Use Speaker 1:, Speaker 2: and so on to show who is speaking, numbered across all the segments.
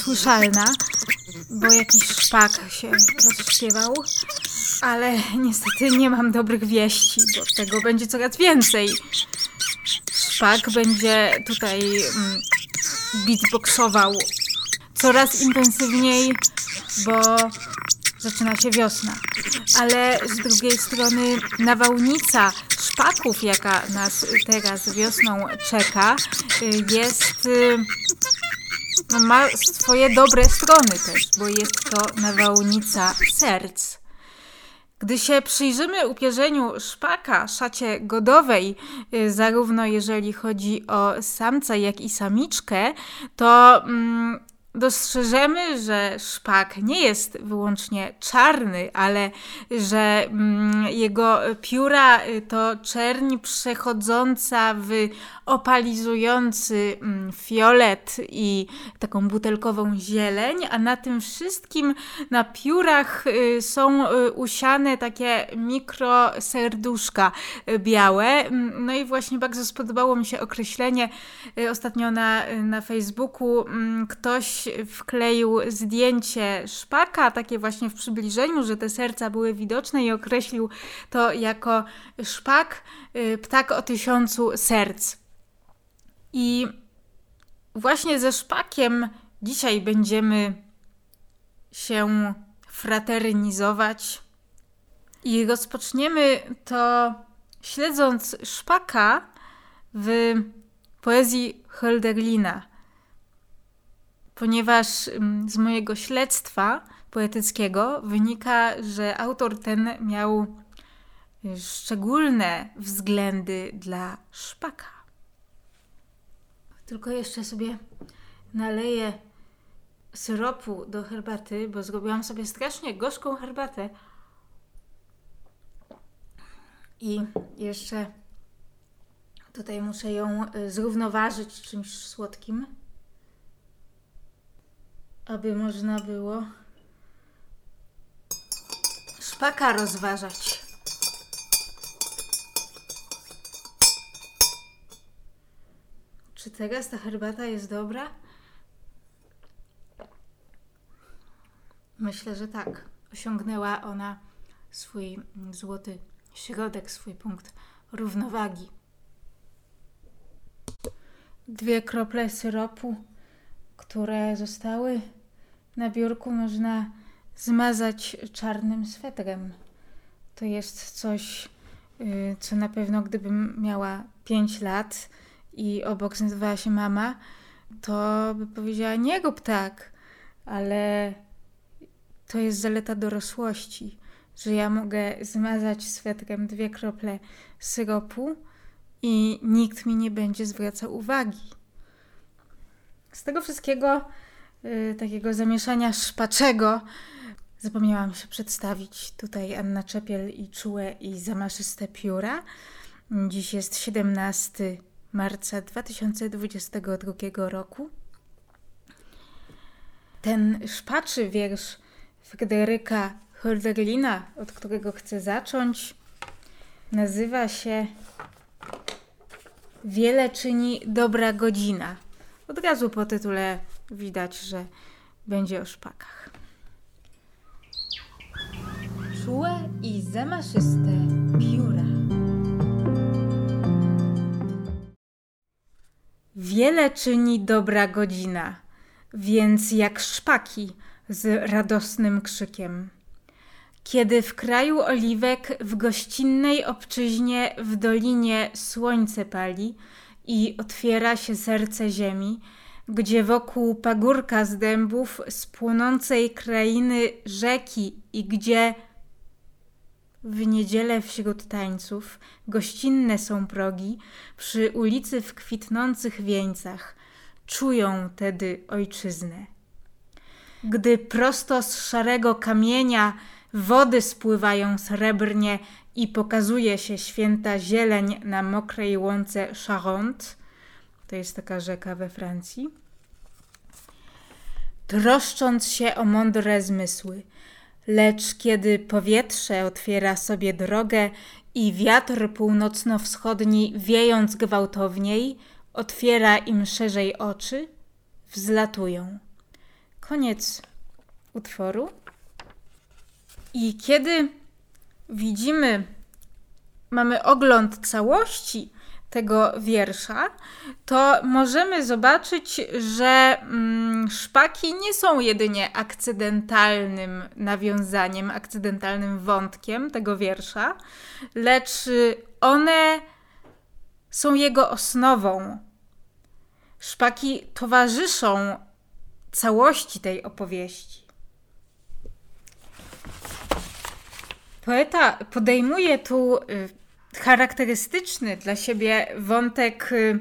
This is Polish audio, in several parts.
Speaker 1: słyszalna, bo jakiś szpak się rozśpiewał. Ale niestety nie mam dobrych wieści, bo tego będzie coraz więcej. Szpak będzie tutaj um, beatboxował coraz intensywniej, bo zaczyna się wiosna. Ale z drugiej strony nawałnica szpaków, jaka nas teraz wiosną czeka, jest no, ma swoje dobre strony też, bo jest to nawałnica serc. Gdy się przyjrzymy upierzeniu szpaka, szacie godowej, y, zarówno jeżeli chodzi o samca, jak i samiczkę, to mm, dostrzeżemy, że szpak nie jest wyłącznie czarny, ale że mm, jego pióra y, to czerń przechodząca w opalizujący mm, fiolet i taką butelkową zieleń, a na tym wszystkim na piórach y, są y, usiane takie mikroserduszka białe. Mm, no i właśnie bardzo spodobało mi się określenie ostatnio na, na Facebooku. Ktoś wkleił zdjęcie szpaka, takie właśnie w przybliżeniu, że te serca były widoczne i określił to jako szpak, y, ptak o tysiącu serc. I właśnie ze szpakiem dzisiaj będziemy się fraternizować. I rozpoczniemy to śledząc szpaka w poezji Hölderlina ponieważ mm, z mojego śledztwa poetyckiego wynika, że autor ten miał y, szczególne względy dla szpaka. Tylko jeszcze sobie naleję syropu do herbaty, bo zrobiłam sobie strasznie gorzką herbatę. I jeszcze tutaj muszę ją y, zrównoważyć czymś słodkim aby można było szpaka rozważać. Czy teraz ta herbata jest dobra? Myślę, że tak. Osiągnęła ona swój złoty środek, swój punkt równowagi. Dwie krople syropu, które zostały na biurku można zmazać czarnym swetrem. To jest coś, y, co na pewno gdybym miała 5 lat i obok znajdowała się mama, to by powiedziała nie rób tak, ale to jest zaleta dorosłości, że ja mogę zmazać swetrem dwie krople syropu i nikt mi nie będzie zwracał uwagi. Z tego wszystkiego Y, takiego zamieszania szpaczego. Zapomniałam się przedstawić. Tutaj Anna Czepiel i czułe i zamaszyste pióra. Dziś jest 17 marca 2022 roku. Ten szpaczy wiersz Fryderyka Hölderlina, od którego chcę zacząć, nazywa się Wiele czyni dobra godzina. Od razu po tytule widać, że będzie o szpakach. Czułe i zamaszyste pióra. Wiele czyni dobra godzina, więc jak szpaki z radosnym krzykiem. Kiedy w kraju oliwek, w gościnnej obczyźnie, w dolinie słońce pali i otwiera się serce ziemi, gdzie wokół pagórka z dębów, z płonącej krainy rzeki i gdzie w niedzielę wśród tańców gościnne są progi, przy ulicy w kwitnących wieńcach, czują tedy ojczyznę. Gdy prosto z szarego kamienia wody spływają srebrnie i pokazuje się święta zieleń na mokrej łące Charente, to jest taka rzeka we Francji. Troszcząc się o mądre zmysły, lecz kiedy powietrze otwiera sobie drogę i wiatr północno-wschodni, wiejąc gwałtowniej, otwiera im szerzej oczy, wzlatują. Koniec utworu. I kiedy widzimy, mamy ogląd całości tego wiersza, to możemy zobaczyć, że mm, szpaki nie są jedynie akcydentalnym nawiązaniem, akcydentalnym wątkiem tego wiersza, lecz one są jego osnową. Szpaki towarzyszą całości tej opowieści. Poeta podejmuje tu y, charakterystyczny dla siebie wątek y,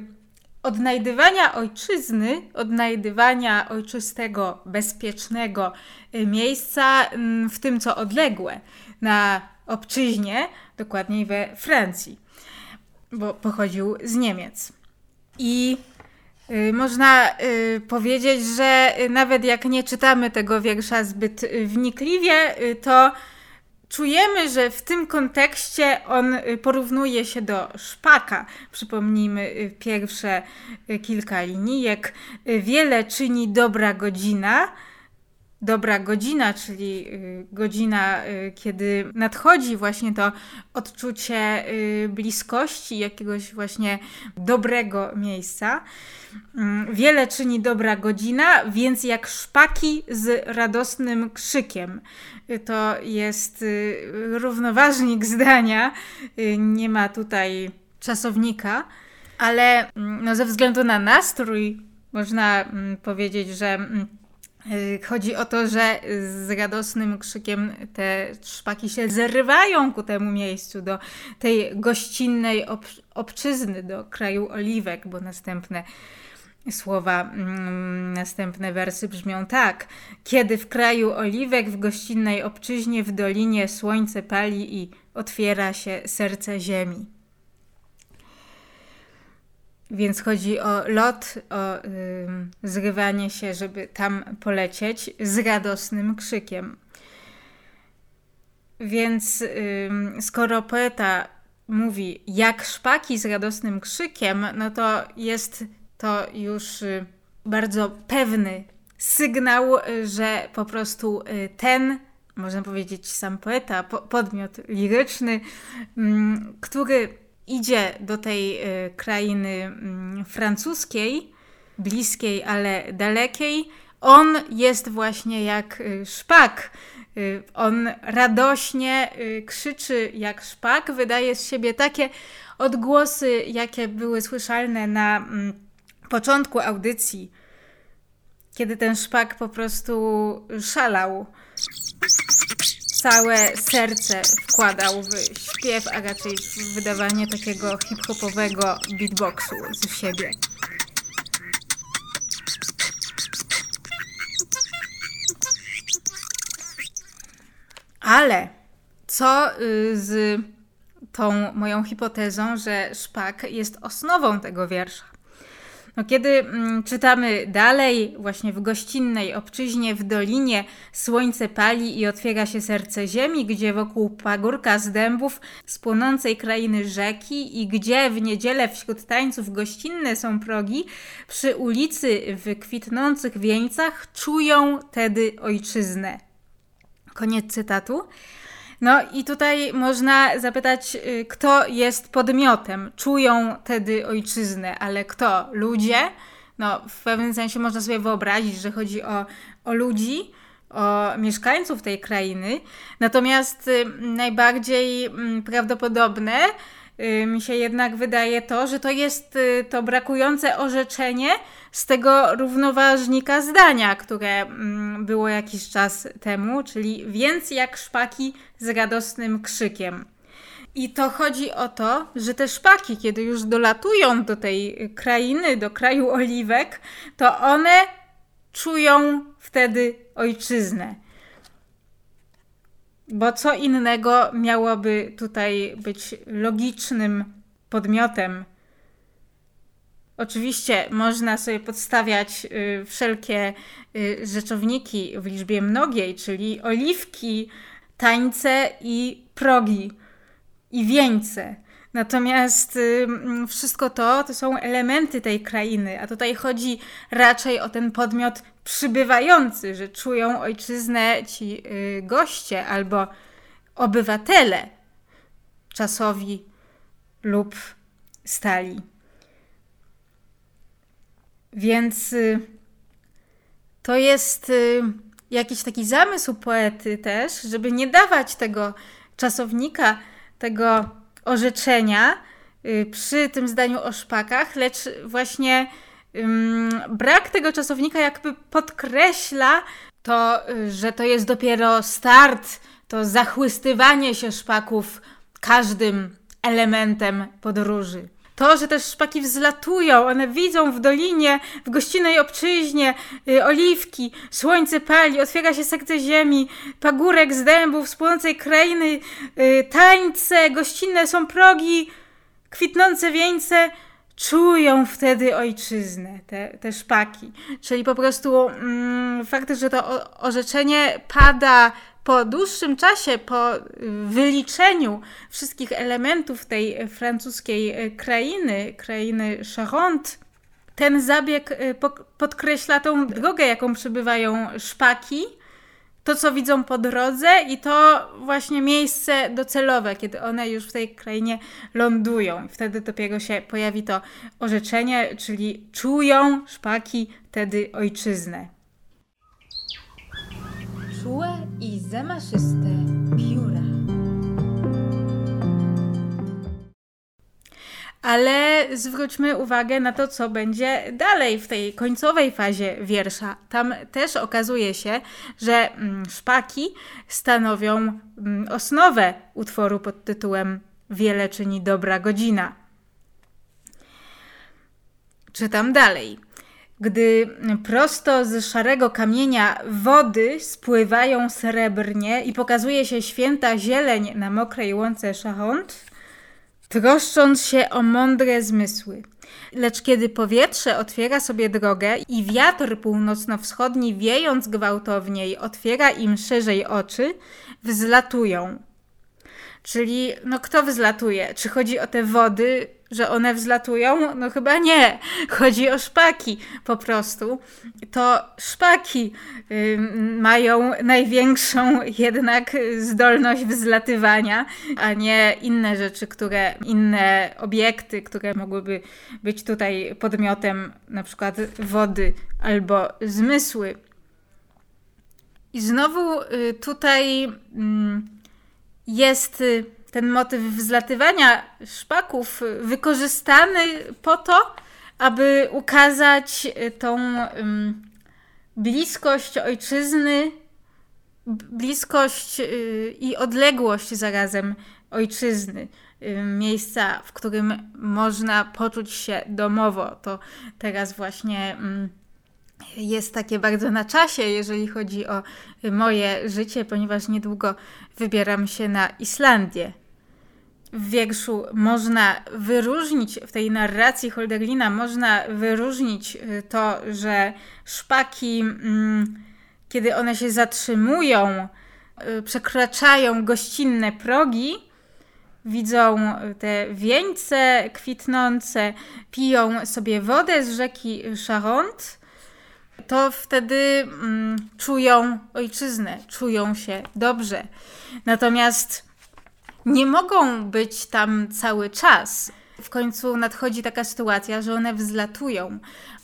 Speaker 1: odnajdywania ojczyzny, odnajdywania ojczystego, bezpiecznego y, miejsca mm, w tym, co odległe, na obczyźnie, dokładniej we Francji, bo pochodził z Niemiec. I można powiedzieć, że nawet jak nie czytamy tego wiersza zbyt wnikliwie, to czujemy, że w tym kontekście on y, porównuje się do szpaka. Przypomnijmy y, pierwsze y, kilka linijek. Wiele czyni dobra godzina. Dobra godzina, czyli godzina, kiedy nadchodzi właśnie to odczucie bliskości jakiegoś właśnie dobrego miejsca. Mm, wiele czyni dobra godzina, więc jak szpaki z radosnym krzykiem to jest y, równoważnik zdania, y, nie ma tutaj czasownika, ale mm, no, ze względu na nastrój można mm, powiedzieć, że y, Chodzi o to, że z radosnym krzykiem te szpaki się zrywają ku temu miejscu, do tej gościnnej ob obczyzny, do kraju oliwek, bo następne Słowa, mm, następne wersy brzmią tak. Kiedy w kraju oliwek, w gościnnej obczyźnie, w dolinie słońce pali i otwiera się serce ziemi. Więc chodzi o lot, o y, zrywanie się, żeby tam polecieć z radosnym krzykiem. Więc y, skoro poeta mówi jak szpaki z radosnym krzykiem, no to jest to już y, bardzo pewny sygnał, że po prostu y, ten, można powiedzieć sam poeta, podmiot liryczny, który idzie do tej krainy mm, francuskiej, bliskiej, ale dalekiej, on jest właśnie jak szpak. On radośnie krzyczy jak szpak, wydaje z siebie takie odgłosy, jakie były słyszalne na mm, początku audycji, kiedy ten szpak po prostu szalał, całe serce wkładał w śpiew, a raczej w wydawanie takiego hip-hopowego beatboxu z siebie. Ale co y, z tą moją hipotezą, że szpak jest osnową tego wiersza? No, kiedy mm, czytamy dalej, właśnie w gościnnej obczyźnie w dolinie słońce pali i otwiera się serce ziemi, gdzie wokół pagórka z dębów z płonącej krainy rzeki i gdzie w niedzielę wśród tańców gościnne są progi, przy ulicy w kwitnących wieńcach czują tedy ojczyznę. Koniec cytatu. No i tutaj można zapytać, y, kto jest podmiotem. Czują wtedy ojczyznę, ale kto? Ludzie? No, w pewnym sensie można sobie wyobrazić, że chodzi o, o ludzi, o mieszkańców tej krainy. Natomiast y, najbardziej mm, prawdopodobne mi się jednak wydaje to, że to jest to brakujące orzeczenie z tego równoważnika zdania, które mm, było jakiś czas temu, czyli więc jak szpaki z radosnym krzykiem. I to chodzi o to, że te szpaki, kiedy już dolatują do tej krainy, do kraju oliwek, to one czują wtedy ojczyznę. Bo co innego miałoby tutaj być logicznym podmiotem Oczywiście można sobie podstawiać y, wszelkie y, rzeczowniki w liczbie mnogiej, czyli oliwki, tańce i progi. i wieńce. Natomiast y, wszystko to to są elementy tej krainy, a tutaj chodzi raczej o ten podmiot przybywający, że czują ojczyznę ci y, goście albo obywatele czasowi lub stali. Więc y, to jest y, jakiś taki zamysł poety też, żeby nie dawać tego czasownika, tego orzeczenia przy tym zdaniu o szpakach, lecz właśnie brak tego czasownika jakby podkreśla to, że to jest dopiero start, to zachłystywanie się szpaków każdym elementem podróży. To, że też szpaki wzlatują, one widzą w dolinie, w gościnnej obczyźnie y, oliwki, słońce pali, otwiera się serce ziemi, pagórek z dębów, z płonącej krainy, y, tańce, gościnne są progi, kwitnące wieńce, czują wtedy ojczyznę, te, te szpaki. Czyli po prostu mm, fakt, że to orzeczenie pada po dłuższym czasie, po wyliczeniu wszystkich elementów tej francuskiej krainy, krainy Charente, ten zabieg e, podkreśla tą drogę, jaką przebywają szpaki, to, co widzą po drodze i to właśnie miejsce docelowe, kiedy one już w tej krainie lądują. Wtedy dopiero się pojawi to orzeczenie, czyli czują szpaki wtedy ojczyznę czułe i zamaszyste Ale zwróćmy uwagę na to, co będzie dalej w tej końcowej fazie wiersza. Tam też okazuje się, że mm, szpaki stanowią mm, osnowę utworu pod tytułem Wiele czyni dobra godzina. Czytam dalej gdy prosto z szarego kamienia wody spływają srebrnie i pokazuje się święta zieleń na mokrej łące Szachont, troszcząc się o mądre zmysły. Lecz kiedy powietrze otwiera sobie drogę i wiatr północno-wschodni wiejąc gwałtowniej otwiera im szerzej oczy, wzlatują. Czyli no kto wzlatuje? Czy chodzi o te wody, że one wzlatują? No chyba nie. Chodzi o szpaki po prostu. To szpaki y, mają największą jednak zdolność wzlatywania, a nie inne rzeczy, które, inne obiekty, które mogłyby być tutaj podmiotem na przykład wody albo zmysły. I znowu y, tutaj y, jest ten motyw wzlatywania szpaków wykorzystany po to, aby ukazać tą um, bliskość ojczyzny, bliskość y, i odległość zarazem ojczyzny. Y, miejsca, w którym można poczuć się domowo. To teraz właśnie mm, jest takie bardzo na czasie, jeżeli chodzi o moje życie, ponieważ niedługo wybieram się na Islandię. W wierszu można wyróżnić, w tej narracji Holderlina można wyróżnić y, to, że szpaki, mm, kiedy one się zatrzymują, y, przekraczają gościnne progi, widzą te wieńce kwitnące, piją sobie wodę z rzeki Charente, to wtedy mm, czują ojczyznę, czują się dobrze. Natomiast nie mogą być tam cały czas. W końcu nadchodzi taka sytuacja, że one wzlatują.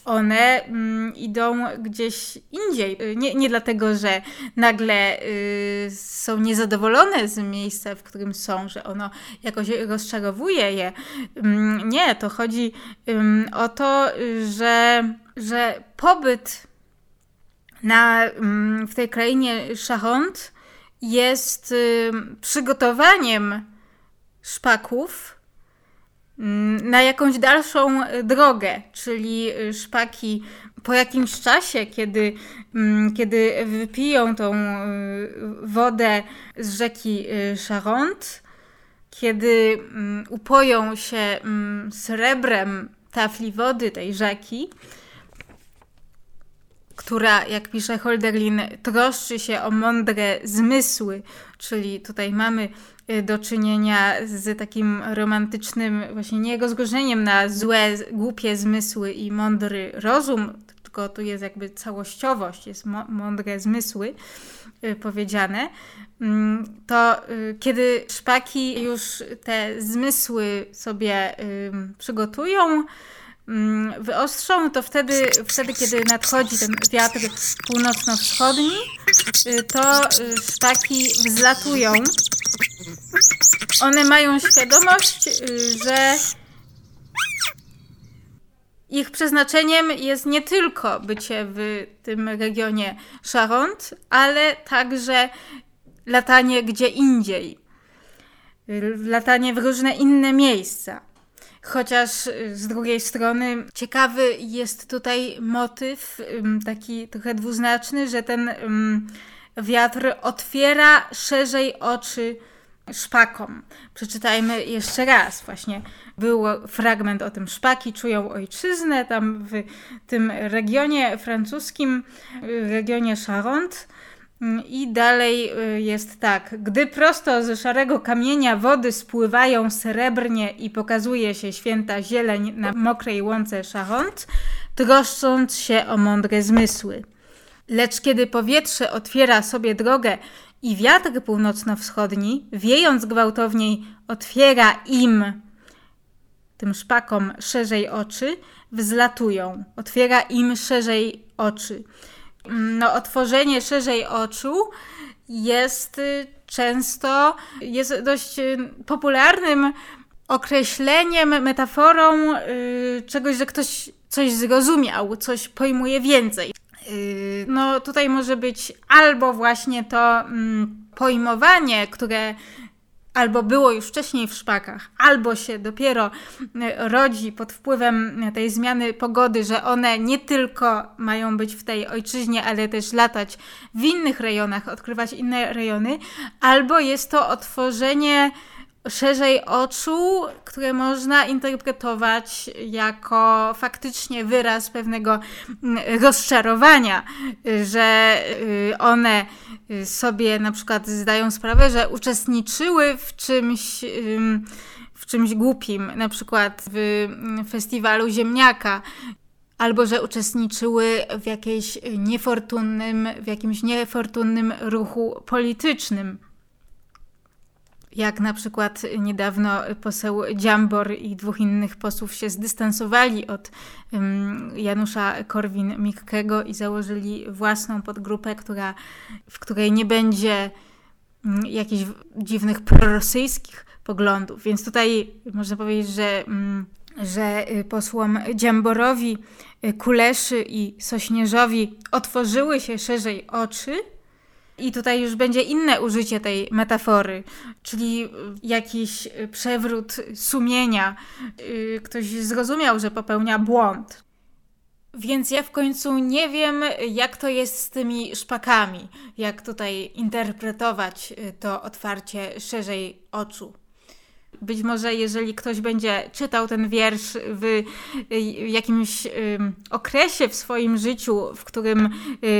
Speaker 1: One mm, idą gdzieś indziej. Nie, nie dlatego, że nagle y, są niezadowolone z miejsca, w którym są, że ono jakoś rozczarowuje je. Mm, nie, to chodzi o to, że, że pobyt na, ym, w tej krainie Szachont jest y, przygotowaniem szpaków mm, na jakąś dalszą drogę, czyli szpaki po jakimś czasie, kiedy, mm, kiedy wypiją tą y, wodę z rzeki y, Charente, kiedy mm, upoją się srebrem tafli wody tej rzeki, która, jak pisze Holderlin, troszczy się o mądre zmysły, czyli tutaj mamy y, do czynienia z takim romantycznym, właśnie nie jego zgorzeniem na złe, głupie zmysły i mądry rozum, tylko tu jest jakby całościowość, jest mądre zmysły y, powiedziane, mm, to y, kiedy szpaki już te zmysły sobie przygotują, wyostrzą, to wtedy, wtedy, kiedy nadchodzi ten wiatr północno-wschodni, y, to szpaki wzlatują. One mają świadomość, że ich przeznaczeniem jest nie tylko bycie w tym regionie Charente, ale także latanie gdzie indziej. Latanie w różne inne miejsca. Chociaż z drugiej strony ciekawy jest tutaj motyw taki trochę dwuznaczny, że ten wiatr otwiera szerzej oczy szpakom. Przeczytajmy jeszcze raz właśnie. Był fragment o tym szpaki czują ojczyznę tam w tym regionie francuskim, regionie Charente. I dalej y, jest tak. Gdy prosto ze szarego kamienia wody spływają srebrnie i pokazuje się święta zieleń na mokrej łące Charente, troszcząc się o mądre zmysły. Lecz kiedy powietrze otwiera sobie drogę i wiatr północno-wschodni, wiejąc gwałtowniej, otwiera im, tym szpakom, szerzej oczy, wzlatują. Otwiera im szerzej oczy. No, otworzenie szerzej oczu jest y, często, jest dość y, popularnym określeniem, metaforą yy, czegoś, że ktoś coś zrozumiał, coś pojmuje więcej. Yy, no tutaj może być albo właśnie to mm, pojmowanie, które albo było już wcześniej w szpakach, albo się dopiero yy, rodzi pod wpływem tej zmiany pogody, że one nie tylko mają być w tej ojczyźnie, ale też latać w innych rejonach, odkrywać inne rejony, albo jest to otworzenie szerzej oczu, które można interpretować jako faktycznie wyraz pewnego mm, rozczarowania, że y, one y, sobie na przykład zdają sprawę, że uczestniczyły w czymś w czymś głupim, na przykład w mm, festiwalu ziemniaka, albo że uczestniczyły w jakiejś niefortunnym, w jakimś niefortunnym ruchu politycznym jak na przykład niedawno poseł Dziambor i dwóch innych posłów się zdystansowali od Janusza Korwin-Mikkego i założyli własną podgrupę, która, w której nie będzie um, jakichś dziwnych prorosyjskich poglądów. Więc tutaj można powiedzieć, że, um, że posłom Dziamborowi, Kuleszy i Sośnierzowi otworzyły się szerzej oczy i tutaj już będzie inne użycie tej metafory, czyli jakiś przewrót sumienia. Y, ktoś zrozumiał, że popełnia błąd. Więc ja w końcu nie wiem, jak to jest z tymi szpakami, jak tutaj interpretować to otwarcie szerzej oczu. Być może jeżeli ktoś będzie czytał ten wiersz w y, jakimś okresie w swoim życiu, w którym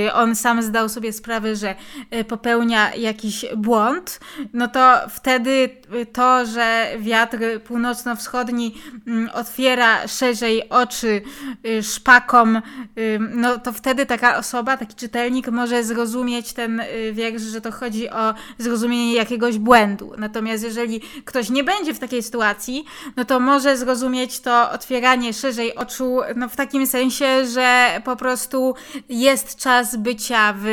Speaker 1: y, on sam zdał sobie sprawę, że y, popełnia jakiś błąd, no to wtedy to, że wiatr północno-wschodni mm, otwiera szerzej oczy szpakom, no to wtedy taka osoba, taki czytelnik może zrozumieć ten wiersz, że to chodzi o zrozumienie jakiegoś błędu. Natomiast jeżeli ktoś nie będzie będzie w takiej sytuacji, no to może zrozumieć to otwieranie szerzej oczu no w takim sensie, że po prostu jest czas bycia w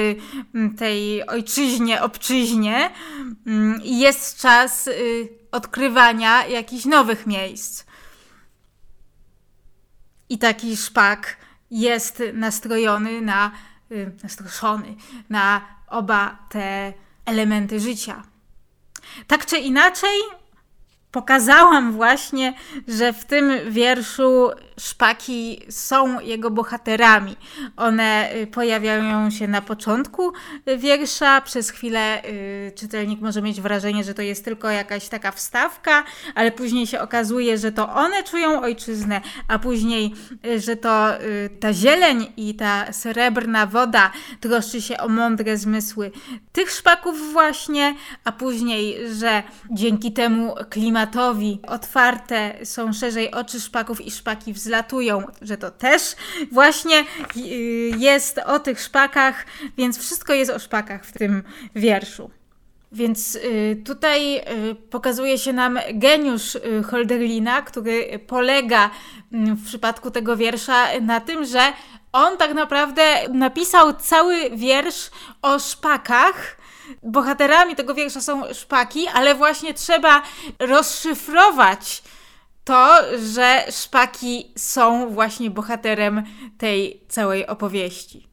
Speaker 1: mm, tej ojczyźnie, obczyźnie mm, i jest czas y, odkrywania jakichś nowych miejsc. I taki szpak jest nastrojony na, y, nastroszony na oba te elementy życia. Tak czy inaczej, pokazałam właśnie, że w tym wierszu szpaki są jego bohaterami. One y, pojawiają się na początku wiersza, przez chwilę y, czytelnik może mieć wrażenie, że to jest tylko jakaś taka wstawka, ale później się okazuje, że to one czują ojczyznę, a później, y, że to ta zieleń i ta srebrna woda troszczy się o mądre zmysły tych szpaków właśnie, a później, że dzięki temu klimatowi otwarte są szerzej oczy szpaków i szpaki wzlatują, że to też właśnie jest o tych szpakach, więc wszystko jest o szpakach w tym wierszu. Więc y, tutaj y, pokazuje się nam geniusz y, Holderlina, który polega mm, w przypadku tego wiersza na tym, że on tak naprawdę napisał cały wiersz o szpakach. Bohaterami tego wiersza są szpaki, ale właśnie trzeba rozszyfrować to, że szpaki są właśnie bohaterem tej całej opowieści.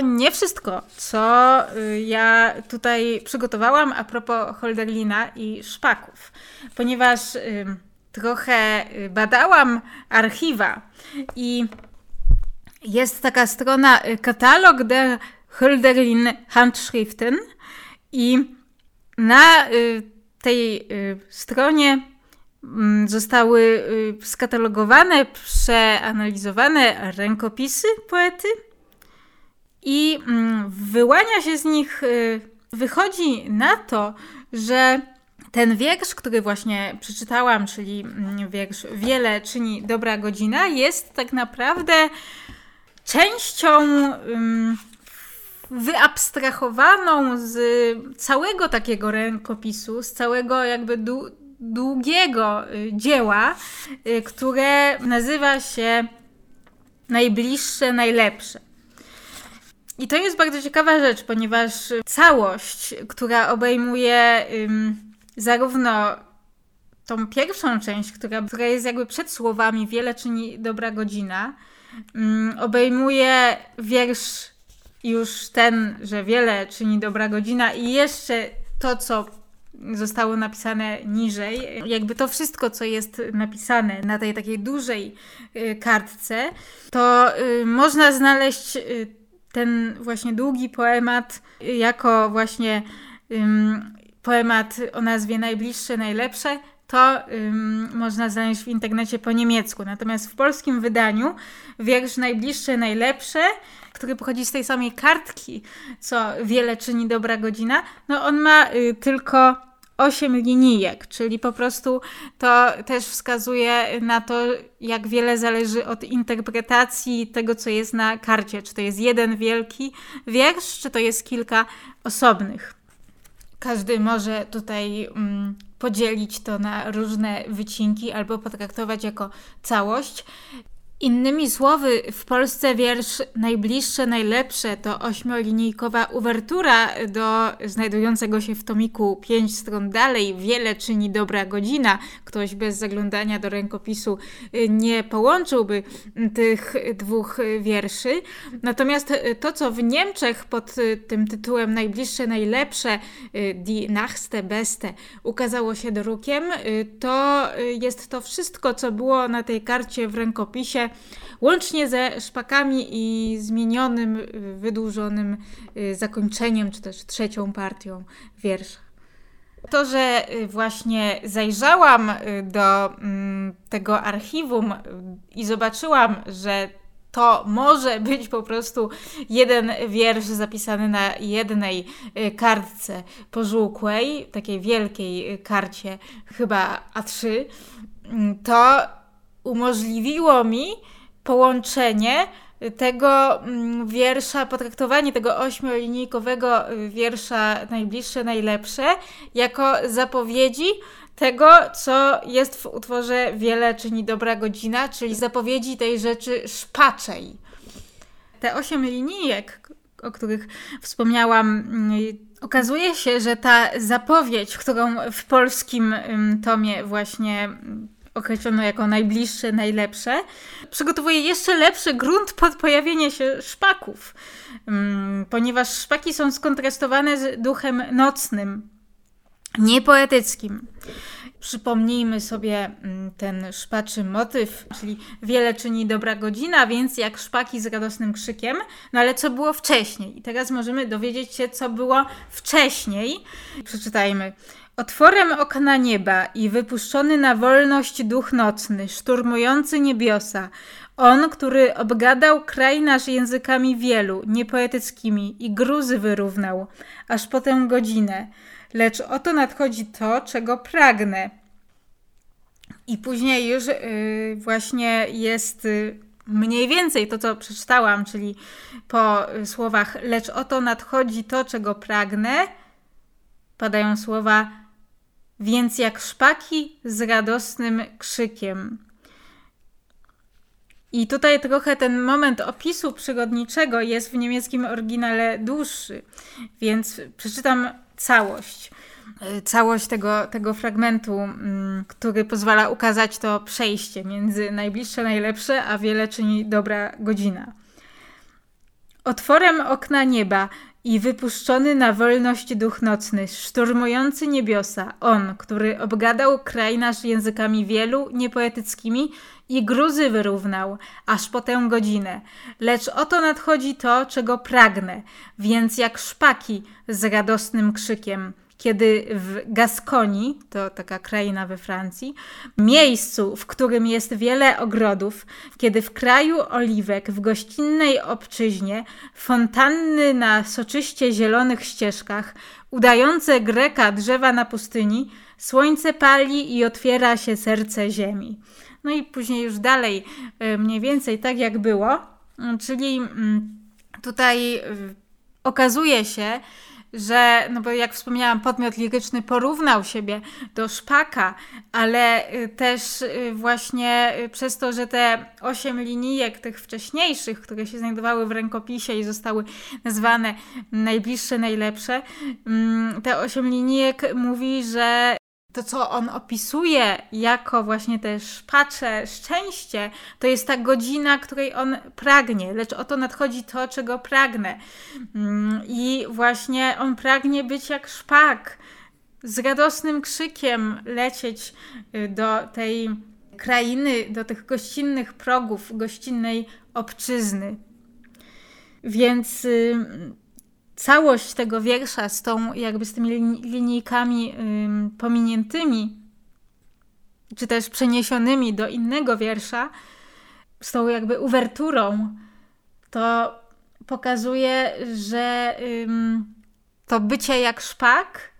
Speaker 1: Nie wszystko, co y, ja tutaj przygotowałam a propos Holderlina i szpaków, ponieważ y, trochę y, badałam archiwa i jest taka strona katalog der Hölderlin Handschriften i na tej stronie mm, zostały skatalogowane, przeanalizowane rękopisy poety i mm, wyłania się z nich, y, wychodzi na to, że ten wiersz, który właśnie przeczytałam, czyli mm, wiersz Wiele czyni dobra godzina, jest tak naprawdę częścią wyabstrahowaną z całego takiego rękopisu, z całego jakby długiego y, dzieła, y, które nazywa się Najbliższe, Najlepsze. I to jest bardzo ciekawa rzecz, ponieważ całość, która obejmuje ym, zarówno tą pierwszą część, która, która jest jakby przed słowami Wiele czyni dobra godzina, ym, obejmuje wiersz już ten, że wiele czyni dobra godzina i jeszcze to, co zostało napisane niżej. Jakby to wszystko, co jest napisane na tej takiej dużej y, kartce, to y, można znaleźć y, ten właśnie długi poemat jako właśnie um, poemat o nazwie Najbliższe, Najlepsze, to um, można znaleźć w internecie po niemiecku. Natomiast w polskim wydaniu wiersz Najbliższe, Najlepsze, który pochodzi z tej samej kartki, co wiele czyni dobra godzina, no on ma y, tylko 8 linijek, czyli po prostu to też wskazuje na to, jak wiele zależy od interpretacji tego, co jest na karcie. Czy to jest jeden wielki wiersz, czy to jest kilka osobnych. Każdy może tutaj um, podzielić to na różne wycinki albo potraktować jako całość. Innymi słowy, w Polsce wiersz najbliższe, najlepsze to ośmiolinijkowa uwertura do znajdującego się w tomiku pięć stron dalej. Wiele czyni dobra godzina. Ktoś bez zaglądania do rękopisu y, nie połączyłby tych dwóch wierszy. Natomiast y, to, co w Niemczech pod y, tym tytułem najbliższe, najlepsze, die Nachste Beste ukazało się drukiem, to jest to wszystko, co było na tej karcie w rękopisie łącznie ze szpakami i zmienionym, wydłużonym y, zakończeniem, czy też trzecią partią wiersza. To, że y, właśnie zajrzałam y, do mm, tego archiwum i zobaczyłam, że to może być po prostu jeden wiersz zapisany na jednej kartce pożółkłej, takiej wielkiej karcie, chyba A3, mm, to umożliwiło mi połączenie tego mm, wiersza, potraktowanie tego ośmiolinijkowego y, wiersza najbliższe, najlepsze, jako zapowiedzi tego, co jest w utworze Wiele czyni dobra godzina, czyli zapowiedzi tej rzeczy szpaczej. Te osiem linijek, o których wspomniałam, mm, okazuje się, że ta zapowiedź, którą w polskim tomie właśnie określono jako najbliższe, najlepsze, przygotowuje jeszcze lepszy grunt pod pojawienie się szpaków, mm, ponieważ szpaki są skontrastowane z duchem nocnym, niepoetyckim. Przypomnijmy sobie mm, ten szpaczy motyw, czyli wiele czyni dobra godzina, więc jak szpaki z radosnym krzykiem. No ale co było wcześniej? I teraz możemy dowiedzieć się, co było wcześniej. Przeczytajmy. Otworem okna nieba i wypuszczony na wolność duch nocny, szturmujący niebiosa, on, który obgadał kraj nasz językami wielu, niepoetyckimi i gruzy wyrównał, aż po tę godzinę. Lecz oto nadchodzi to, czego pragnę. I później już yy, właśnie jest yy, mniej więcej to, co przeczytałam, czyli po yy, słowach lecz oto nadchodzi to, czego pragnę, padają słowa więc jak szpaki z radosnym krzykiem. I tutaj trochę ten moment opisu przygodniczego jest w niemieckim oryginale dłuższy, więc przeczytam całość. y, całość tego, tego fragmentu, mm, który pozwala ukazać to przejście między najbliższe, najlepsze, a wiele czyni dobra godzina. Otworem okna nieba i wypuszczony na wolność duch nocny, szturmujący niebiosa, on, który obgadał kraj nasz językami wielu, niepoetyckimi i gruzy wyrównał, aż po tę godzinę. Lecz oto nadchodzi to, czego pragnę, więc jak szpaki z radosnym krzykiem – kiedy w Gaskonii, to taka kraina we Francji, miejscu, w którym jest wiele ogrodów, kiedy w kraju oliwek, w gościnnej obczyźnie, fontanny na soczyście zielonych ścieżkach, udające Greka drzewa na pustyni, słońce pali i otwiera się serce ziemi. No i później już dalej, e, mniej więcej tak jak było, czyli mm, tutaj okazuje się, że, no bo jak wspomniałam, podmiot liryczny porównał siebie do szpaka, ale y, też y, właśnie y, przez to, że te osiem linijek tych wcześniejszych, które się znajdowały w rękopisie i zostały nazwane najbliższe, najlepsze, mm, te osiem linijek mówi, że to, co on opisuje jako właśnie te szpacze szczęście, to jest ta godzina, której on pragnie, lecz oto nadchodzi to, czego pragnę. Mm, I właśnie on pragnie być jak szpak, z radosnym krzykiem lecieć y, do tej krainy, do tych gościnnych progów, gościnnej obczyzny. Więc y, całość tego wiersza z tą, jakby z tymi linijkami ym, pominiętymi, czy też przeniesionymi do innego wiersza, z tą jakby uwerturą, to pokazuje, że to bycie jak szpak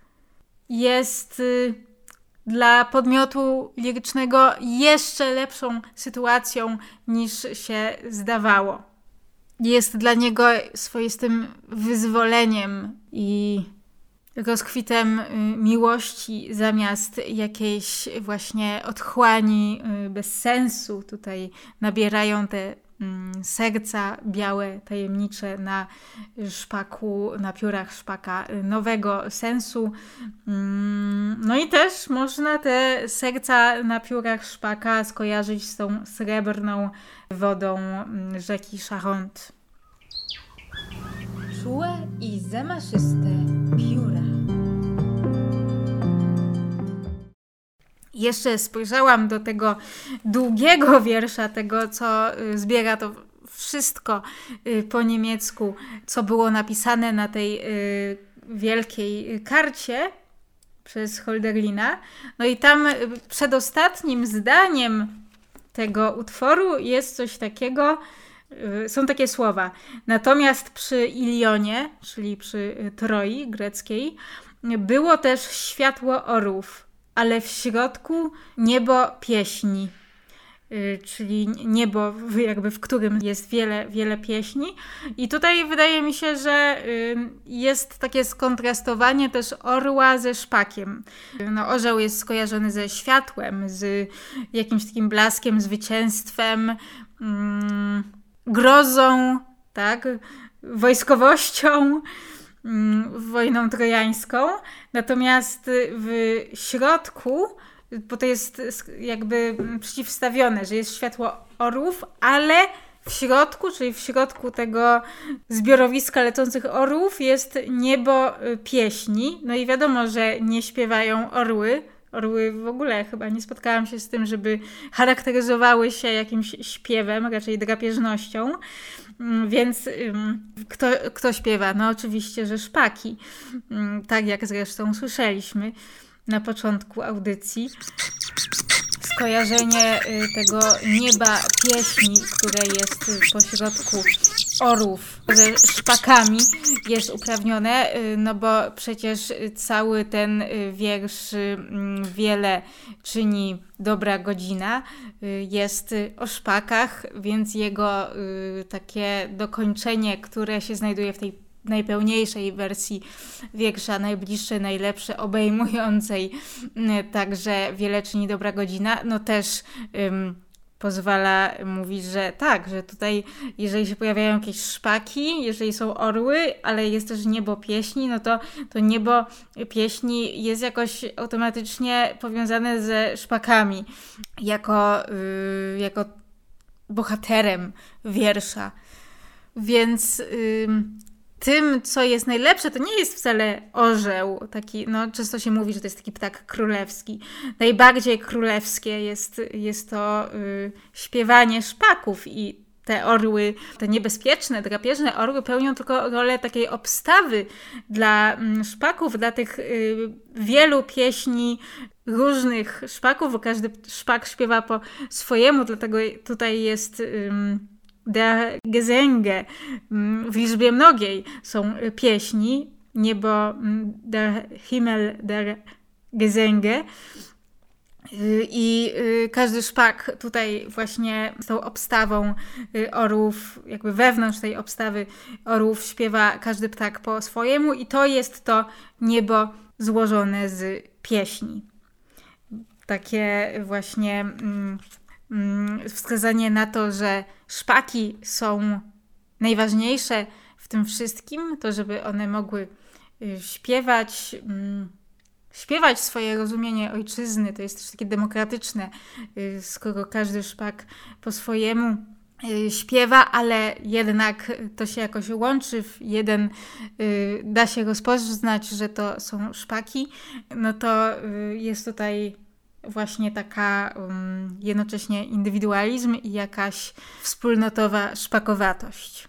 Speaker 1: jest y, dla podmiotu lirycznego jeszcze lepszą sytuacją niż się zdawało jest dla niego swoistym wyzwoleniem i rozkwitem y, miłości zamiast jakiejś właśnie otchłani y, bez sensu. Tutaj nabierają te serca białe, tajemnicze na szpaku, na piórach szpaka nowego sensu. Mm, no i też można te serca na piórach szpaka skojarzyć z tą srebrną wodą mm, rzeki Charente. Czułe i zamaszyste pióra. Jeszcze spojrzałam do tego długiego wiersza, tego co y, zbiera to wszystko y, po niemiecku, co było napisane na tej y, wielkiej karcie przez Holderlina. No i tam przedostatnim zdaniem tego utworu jest coś takiego, są takie słowa. Natomiast przy Ilionie, czyli przy Troi greckiej, było też światło orłów, ale w środku niebo pieśni. Y, czyli niebo, jakby w którym jest wiele, wiele pieśni. I tutaj wydaje mi się, że y, jest takie skontrastowanie też orła ze szpakiem. No, orzeł jest skojarzony ze światłem, z jakimś takim blaskiem, zwycięstwem, mm, grozą, tak, wojskowością mm, wojną trojańską. Natomiast w środku bo to jest jakby przeciwstawione, że jest światło orłów, ale w środku, czyli w środku tego zbiorowiska lecących orłów jest niebo y, pieśni. No i wiadomo, że nie śpiewają orły. Orły w ogóle chyba nie spotkałam się z tym, żeby charakteryzowały się jakimś śpiewem, raczej drapieżnością. Mm, więc kto, kto śpiewa? No oczywiście, że szpaki. Mm, tak jak zresztą słyszeliśmy na początku audycji. Skojarzenie y, tego nieba pieśni, które jest pośrodku orów ze szpakami jest uprawnione, y, no bo przecież cały ten y, wiersz mm, wiele czyni dobra godzina jest o szpakach, więc jego takie dokończenie, które się znajduje w tej najpełniejszej wersji wiersza, najbliższe, najlepsze, obejmującej mm, także wiele czyni dobra godzina, no też um, pozwala mówić, że tak, że tutaj jeżeli się pojawiają jakieś szpaki, jeżeli są orły, ale jest też niebo pieśni, no to to niebo pieśni jest jakoś automatycznie powiązane ze szpakami, jako, yy, jako bohaterem wiersza. Więc yy, tym, co jest najlepsze, to nie jest wcale orzeł, taki, no często się mówi, że to jest taki ptak królewski. Najbardziej królewskie jest, jest to y, śpiewanie szpaków i te orły, te niebezpieczne, drapieżne orły pełnią tylko rolę takiej obstawy dla mm, szpaków, dla tych y, wielu pieśni różnych szpaków, bo każdy szpak śpiewa po swojemu, dlatego tutaj jest... Y, der Gesänge. Mm, w liczbie mnogiej są pieśni, niebo mm, der Himmel der Gesänge. I y, każdy szpak tutaj właśnie z tą obstawą y, orłów, jakby wewnątrz tej obstawy orłów śpiewa każdy ptak po swojemu i to jest to niebo złożone z pieśni. Takie właśnie Mm, wskazanie na to, że szpaki są najważniejsze w tym wszystkim, to żeby one mogły y, śpiewać, mm, śpiewać swoje rozumienie ojczyzny, to jest też takie demokratyczne, y, skoro każdy szpak po swojemu y, śpiewa, ale jednak to się jakoś łączy, w jeden da się rozpoznać, że to są szpaki, no to jest tutaj właśnie taka um, jednocześnie indywidualizm i jakaś wspólnotowa szpakowatość.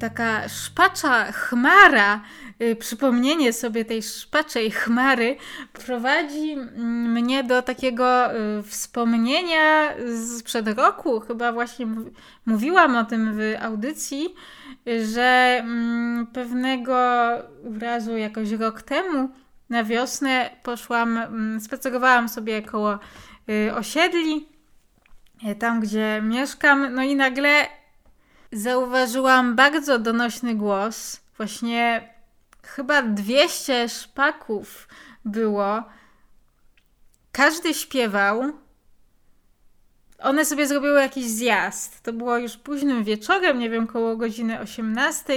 Speaker 1: Taka szpacza chmara, y, przypomnienie sobie tej szpaczej chmary prowadzi mm, mnie do takiego y, wspomnienia sprzed roku. Chyba właśnie mówiłam o tym w audycji, że mm, pewnego razu, jakoś rok temu, na wiosnę poszłam, mm, spacerowałam sobie koło y, osiedli, tam gdzie mieszkam, no i nagle zauważyłam bardzo donośny głos. Właśnie chyba 200 szpaków było. Każdy śpiewał. One sobie zrobiły jakiś zjazd. To było już późnym wieczorem, nie wiem, koło godziny 18,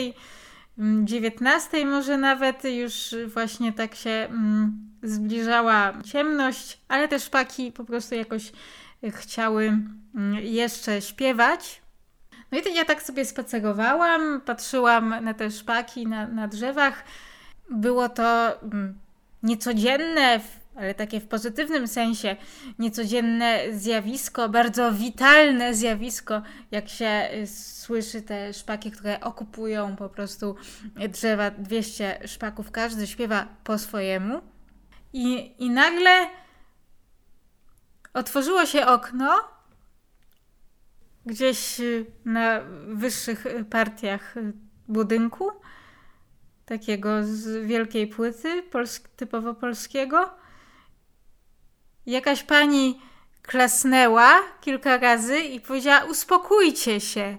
Speaker 1: 19 mm, może nawet. Już właśnie tak się mm, zbliżała ciemność, ale te szpaki po prostu jakoś chciały mm, jeszcze śpiewać. No i ja tak sobie spacerowałam, patrzyłam na te szpaki na, na drzewach. Było to mm, niecodzienne, ale takie w pozytywnym sensie, niecodzienne zjawisko, bardzo witalne zjawisko, jak się y, słyszy te szpaki, które okupują po prostu drzewa, 200 szpaków, każdy śpiewa po swojemu. I, i nagle otworzyło się okno gdzieś y, na wyższych partiach budynku, takiego z wielkiej płyty, polsk typowo polskiego. Jakaś pani klasnęła kilka razy i powiedziała: Uspokójcie się.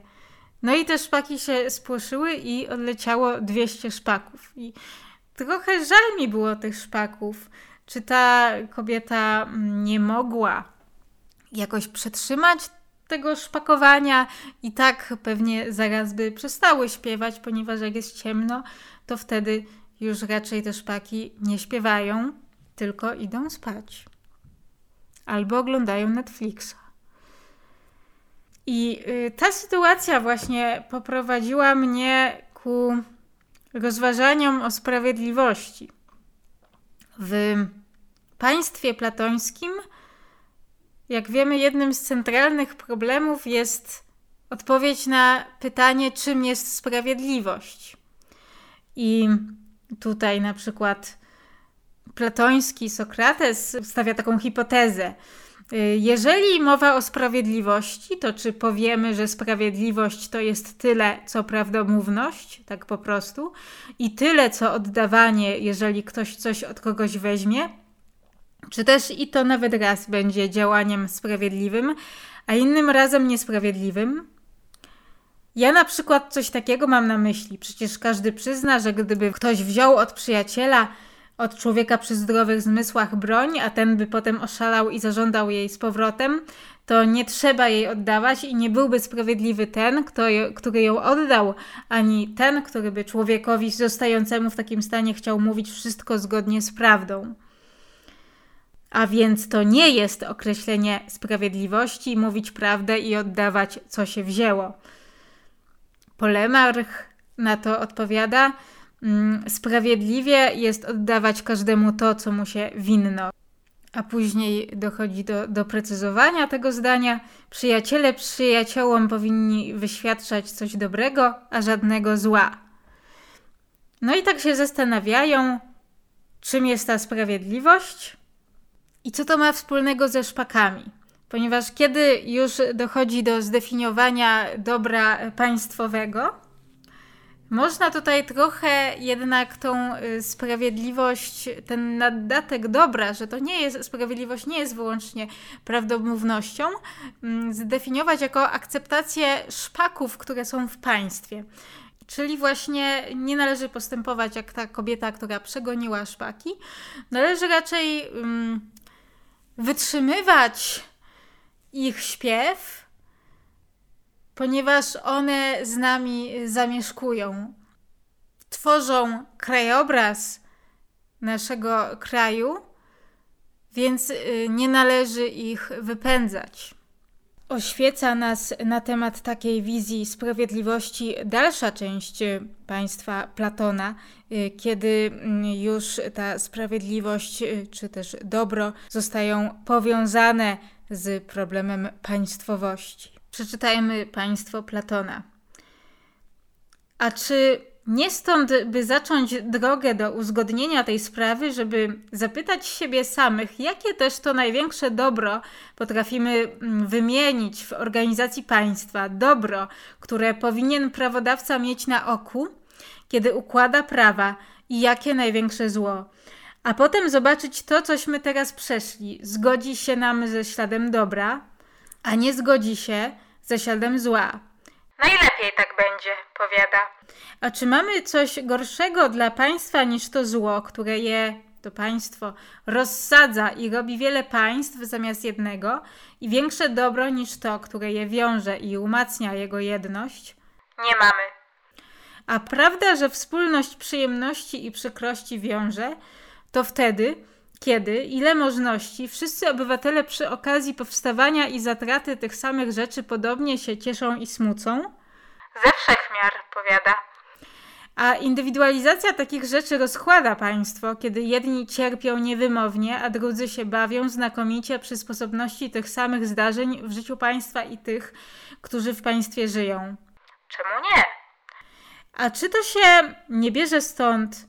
Speaker 1: No i te szpaki się spłoszyły i odleciało 200 szpaków. I trochę żal mi było tych szpaków. Czy ta kobieta mm, nie mogła jakoś przetrzymać tego szpakowania i tak pewnie zaraz by przestały śpiewać, ponieważ jak jest ciemno, to wtedy już raczej te szpaki nie śpiewają, tylko idą spać. Albo oglądają Netflixa. I y, ta sytuacja właśnie poprowadziła mnie ku rozważaniom o sprawiedliwości. W państwie platońskim, jak wiemy, jednym z centralnych problemów jest odpowiedź na pytanie, czym jest sprawiedliwość. I tutaj na przykład platoński Sokrates stawia taką hipotezę. Jeżeli mowa o sprawiedliwości, to czy powiemy, że sprawiedliwość to jest tyle, co prawdomówność, tak po prostu, i tyle, co oddawanie, jeżeli ktoś coś od kogoś weźmie? Czy też i to nawet raz będzie działaniem sprawiedliwym, a innym razem niesprawiedliwym? Ja na przykład coś takiego mam na myśli. Przecież każdy przyzna, że gdyby ktoś wziął od przyjaciela, od człowieka przy zdrowych zmysłach broń, a ten by potem oszalał i zażądał jej z powrotem, to nie trzeba jej oddawać i nie byłby sprawiedliwy ten, kto, który ją oddał, ani ten, który by człowiekowi zostającemu w takim stanie chciał mówić wszystko zgodnie z prawdą. A więc to nie jest określenie sprawiedliwości mówić prawdę i oddawać, co się wzięło. Polemarch na to odpowiada: mm, Sprawiedliwie jest oddawać każdemu to, co mu się winno. A później dochodzi do doprecyzowania tego zdania. Przyjaciele przyjaciołom powinni wyświadczać coś dobrego, a żadnego zła. No i tak się zastanawiają, czym jest ta sprawiedliwość i co to ma wspólnego ze szpakami. Ponieważ kiedy już dochodzi do zdefiniowania dobra państwowego, można tutaj trochę jednak tą y, sprawiedliwość, ten naddatek dobra, że to nie jest, sprawiedliwość nie jest wyłącznie prawdomównością, mm, zdefiniować jako akceptację szpaków, które są w państwie. Czyli właśnie nie należy postępować jak ta kobieta, która przegoniła szpaki. Należy raczej um, wytrzymywać ich śpiew, ponieważ one z nami zamieszkują. Tworzą krajobraz naszego kraju, więc y, nie należy ich wypędzać. Oświeca nas na temat takiej wizji sprawiedliwości dalsza część państwa Platona, kiedy mm, już ta sprawiedliwość y, czy też dobro zostają powiązane z problemem państwowości. Przeczytajmy państwo Platona. A czy nie stąd, by zacząć drogę do uzgodnienia tej sprawy, żeby zapytać siebie samych, jakie też to największe dobro potrafimy mm, wymienić w organizacji państwa, dobro, które powinien prawodawca mieć na oku, kiedy układa prawa, i jakie największe zło. A potem zobaczyć to, cośmy teraz przeszli. Zgodzi się nam ze śladem dobra, a nie zgodzi się ze śladem zła.
Speaker 2: Najlepiej tak będzie, powiada.
Speaker 1: A czy mamy coś gorszego dla państwa niż to zło, które je, to państwo, rozsadza i robi wiele państw zamiast jednego, i większe dobro niż to, które je wiąże i umacnia jego jedność?
Speaker 2: Nie mamy.
Speaker 1: A prawda, że wspólność przyjemności i przykrości wiąże, to wtedy, kiedy, ile możności, wszyscy obywatele przy okazji powstawania i zatraty tych samych rzeczy podobnie się cieszą i smucą?
Speaker 2: Ze wszechmiar, powiada.
Speaker 1: A indywidualizacja takich rzeczy rozkłada państwo, kiedy jedni cierpią niewymownie, a drudzy się bawią znakomicie przy sposobności tych samych zdarzeń w życiu państwa i tych, którzy w państwie żyją.
Speaker 2: Czemu nie?
Speaker 1: A czy to się nie bierze stąd,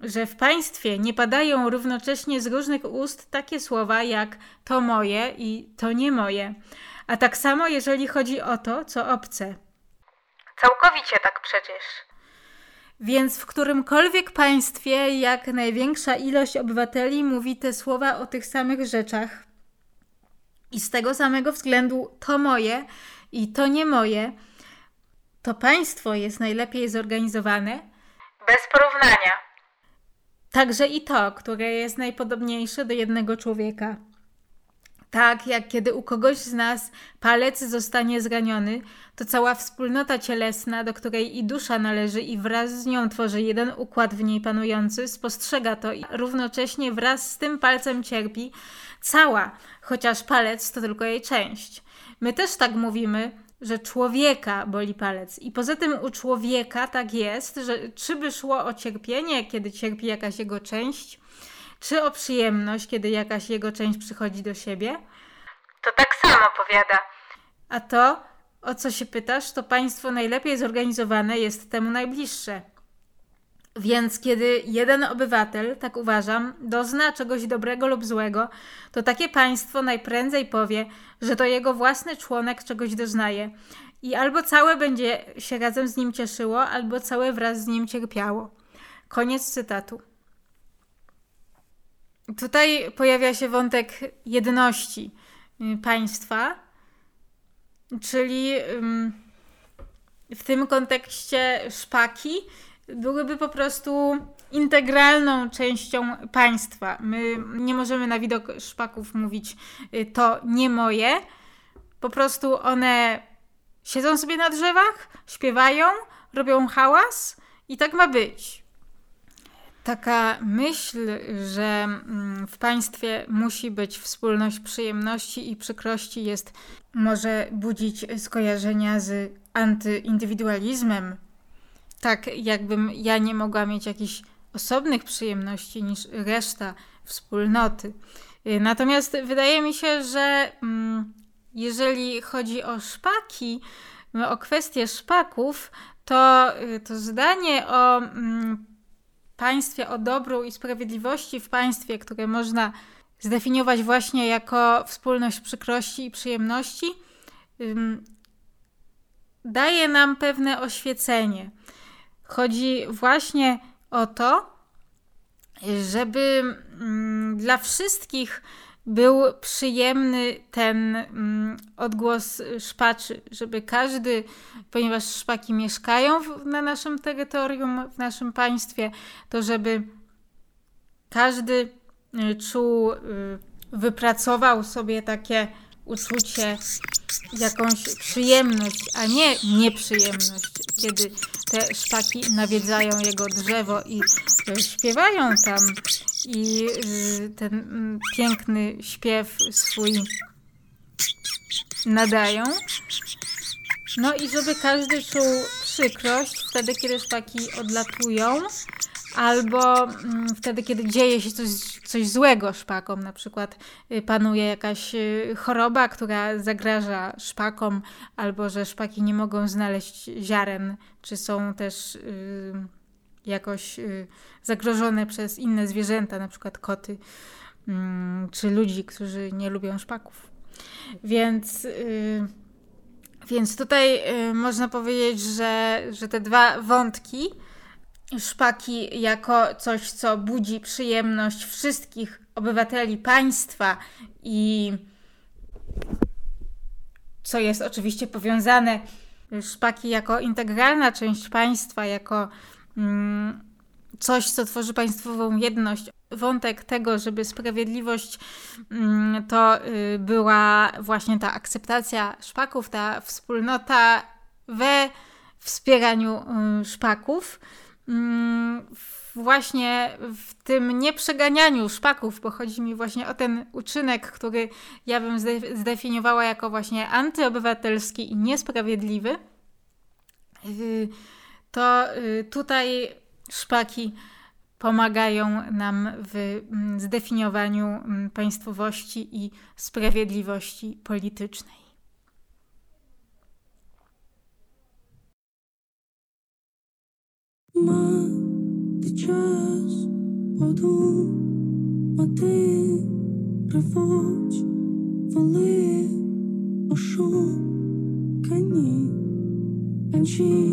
Speaker 1: że w państwie nie padają równocześnie z różnych ust takie słowa jak to moje i to nie moje? A tak samo jeżeli chodzi o to, co obce.
Speaker 2: Całkowicie tak przecież.
Speaker 1: Więc w którymkolwiek państwie jak największa ilość obywateli mówi te słowa o tych samych rzeczach i z tego samego względu to moje i to nie moje, to państwo jest najlepiej zorganizowane,
Speaker 2: Bez porównania.
Speaker 1: także i to, które jest najpodobniejsze do jednego człowieka. Tak jak kiedy u kogoś z nas palec zostanie zraniony, to cała wspólnota cielesna, do której i dusza należy i wraz z nią tworzy jeden układ w niej panujący, spostrzega to i równocześnie wraz z tym palcem cierpi cała, chociaż palec to tylko jej część. My też tak mówimy, że człowieka boli palec. I poza tym u człowieka tak jest, że czy by szło o cierpienie, kiedy cierpi jakaś jego część, czy o przyjemność, kiedy jakaś jego część przychodzi do siebie,
Speaker 2: To tak samo powiada.
Speaker 1: a to, o co się pytasz, to państwo najlepiej zorganizowane jest temu najbliższe. Więc kiedy jeden obywatel, tak uważam, dozna czegoś dobrego lub złego, to takie państwo najprędzej powie, że to jego własny członek czegoś doznaje. I albo całe będzie się razem z nim cieszyło, albo całe wraz z nim cierpiało. Koniec cytatu. Tutaj pojawia się wątek jedności y, państwa, czyli w tym kontekście szpaki byłyby po prostu integralną częścią państwa. My nie możemy na widok szpaków mówić y, to nie moje. Po prostu one siedzą sobie na drzewach, śpiewają, robią hałas i tak ma być. Taka myśl, że mm, w państwie musi być wspólność przyjemności i przykrości jest może budzić skojarzenia z antyindywidualizmem. Tak jakbym ja nie mogła mieć jakichś osobnych przyjemności niż reszta wspólnoty. Y, Natomiast wydaje mi się, że mm, jeżeli chodzi o szpaki, no, o kwestię szpaków, to y, to zdanie o mm, państwie, o dobru i sprawiedliwości w państwie, które można zdefiniować właśnie jako wspólność przykrości i przyjemności, daje nam pewne oświecenie. Chodzi właśnie o to, żeby mm, dla wszystkich był przyjemny ten mm, odgłos szpaczy, żeby każdy, ponieważ szpaki mieszkają na naszym terytorium, w naszym państwie, to żeby każdy y, czuł, y, wypracował sobie takie uczucie, jakąś przyjemność, a nie nieprzyjemność, kiedy te szpaki nawiedzają jego drzewo i y, śpiewają tam i y, ten mm, piękny śpiew swój nadają. No i żeby każdy czuł przykrość wtedy, kiedy szpaki odlatują, albo mm, wtedy, kiedy dzieje się coś, coś złego szpakom, na przykład y, panuje jakaś y, choroba, która zagraża szpakom, albo że szpaki nie mogą znaleźć ziaren, czy są też y, jakoś zagrożone przez inne zwierzęta, na przykład koty, mm, czy ludzi, którzy nie lubią szpaków. Więc, więc tutaj można powiedzieć, że, że te dwa wątki, szpaki jako coś, co budzi przyjemność wszystkich obywateli państwa i co jest oczywiście powiązane, szpaki jako integralna część państwa, jako mm, coś, co tworzy państwową jedność. Wątek tego, żeby sprawiedliwość mm, to y, była właśnie ta akceptacja szpaków, ta wspólnota we wspieraniu y, szpaków. Mm, Właśnie w tym nieprzeganianiu szpaków, bo chodzi mi właśnie o ten uczynek, który ja bym zde- zdefiniowała jako właśnie antyobywatelski i niesprawiedliwy. y, to y, tutaj szpaki pomagają nam w mm, zdefiniowaniu mm, państwowości i sprawiedliwości politycznej.
Speaker 3: Мати час подумати, ревуть воли ошукані, анчі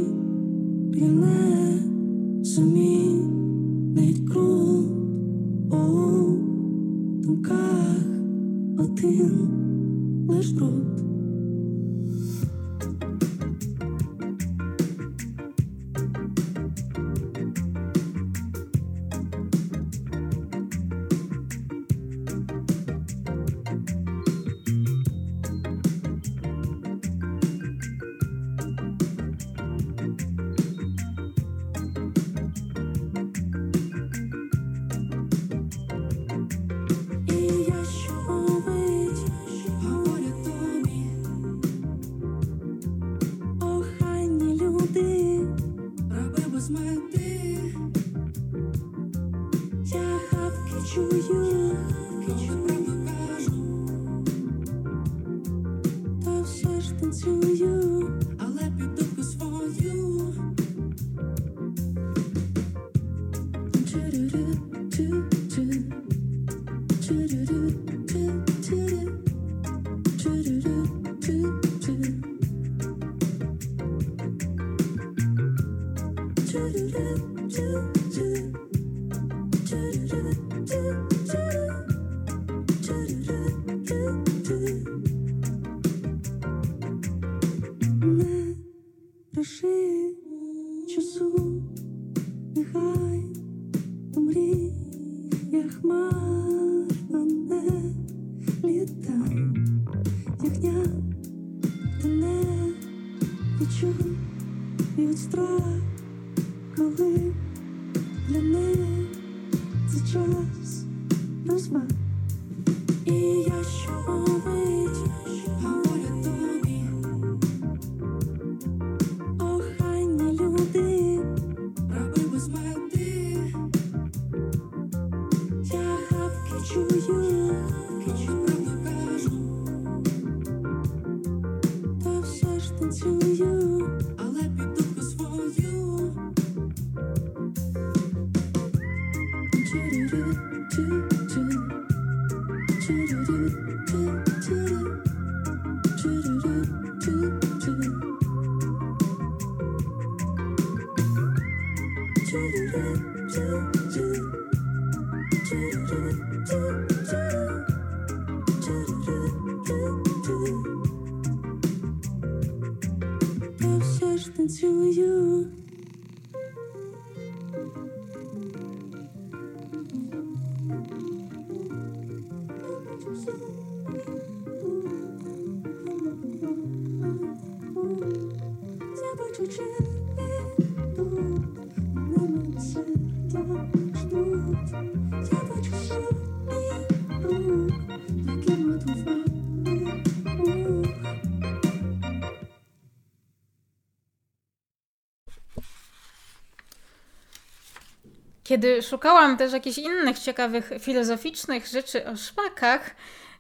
Speaker 1: Kiedy szukałam też jakichś innych ciekawych filozoficznych rzeczy o szpakach,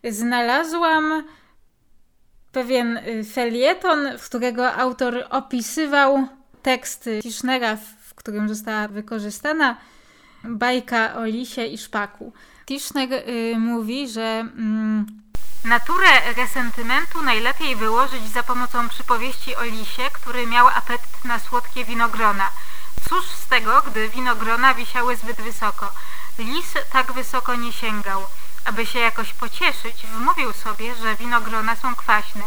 Speaker 1: znalazłam pewien y, felieton, w którego autor opisywał tekst Tischnera, w- którym została wykorzystana bajka o lisie i szpaku. Tischner y, mówi, że mm,
Speaker 2: Naturę resentymentu najlepiej wyłożyć za pomocą przypowieści o lisie, który miał apetyt na słodkie winogrona. Cóż z tego, gdy winogrona wisiały zbyt wysoko? Lis tak wysoko nie sięgał. Aby się jakoś pocieszyć, wmówił sobie, że winogrona są kwaśne.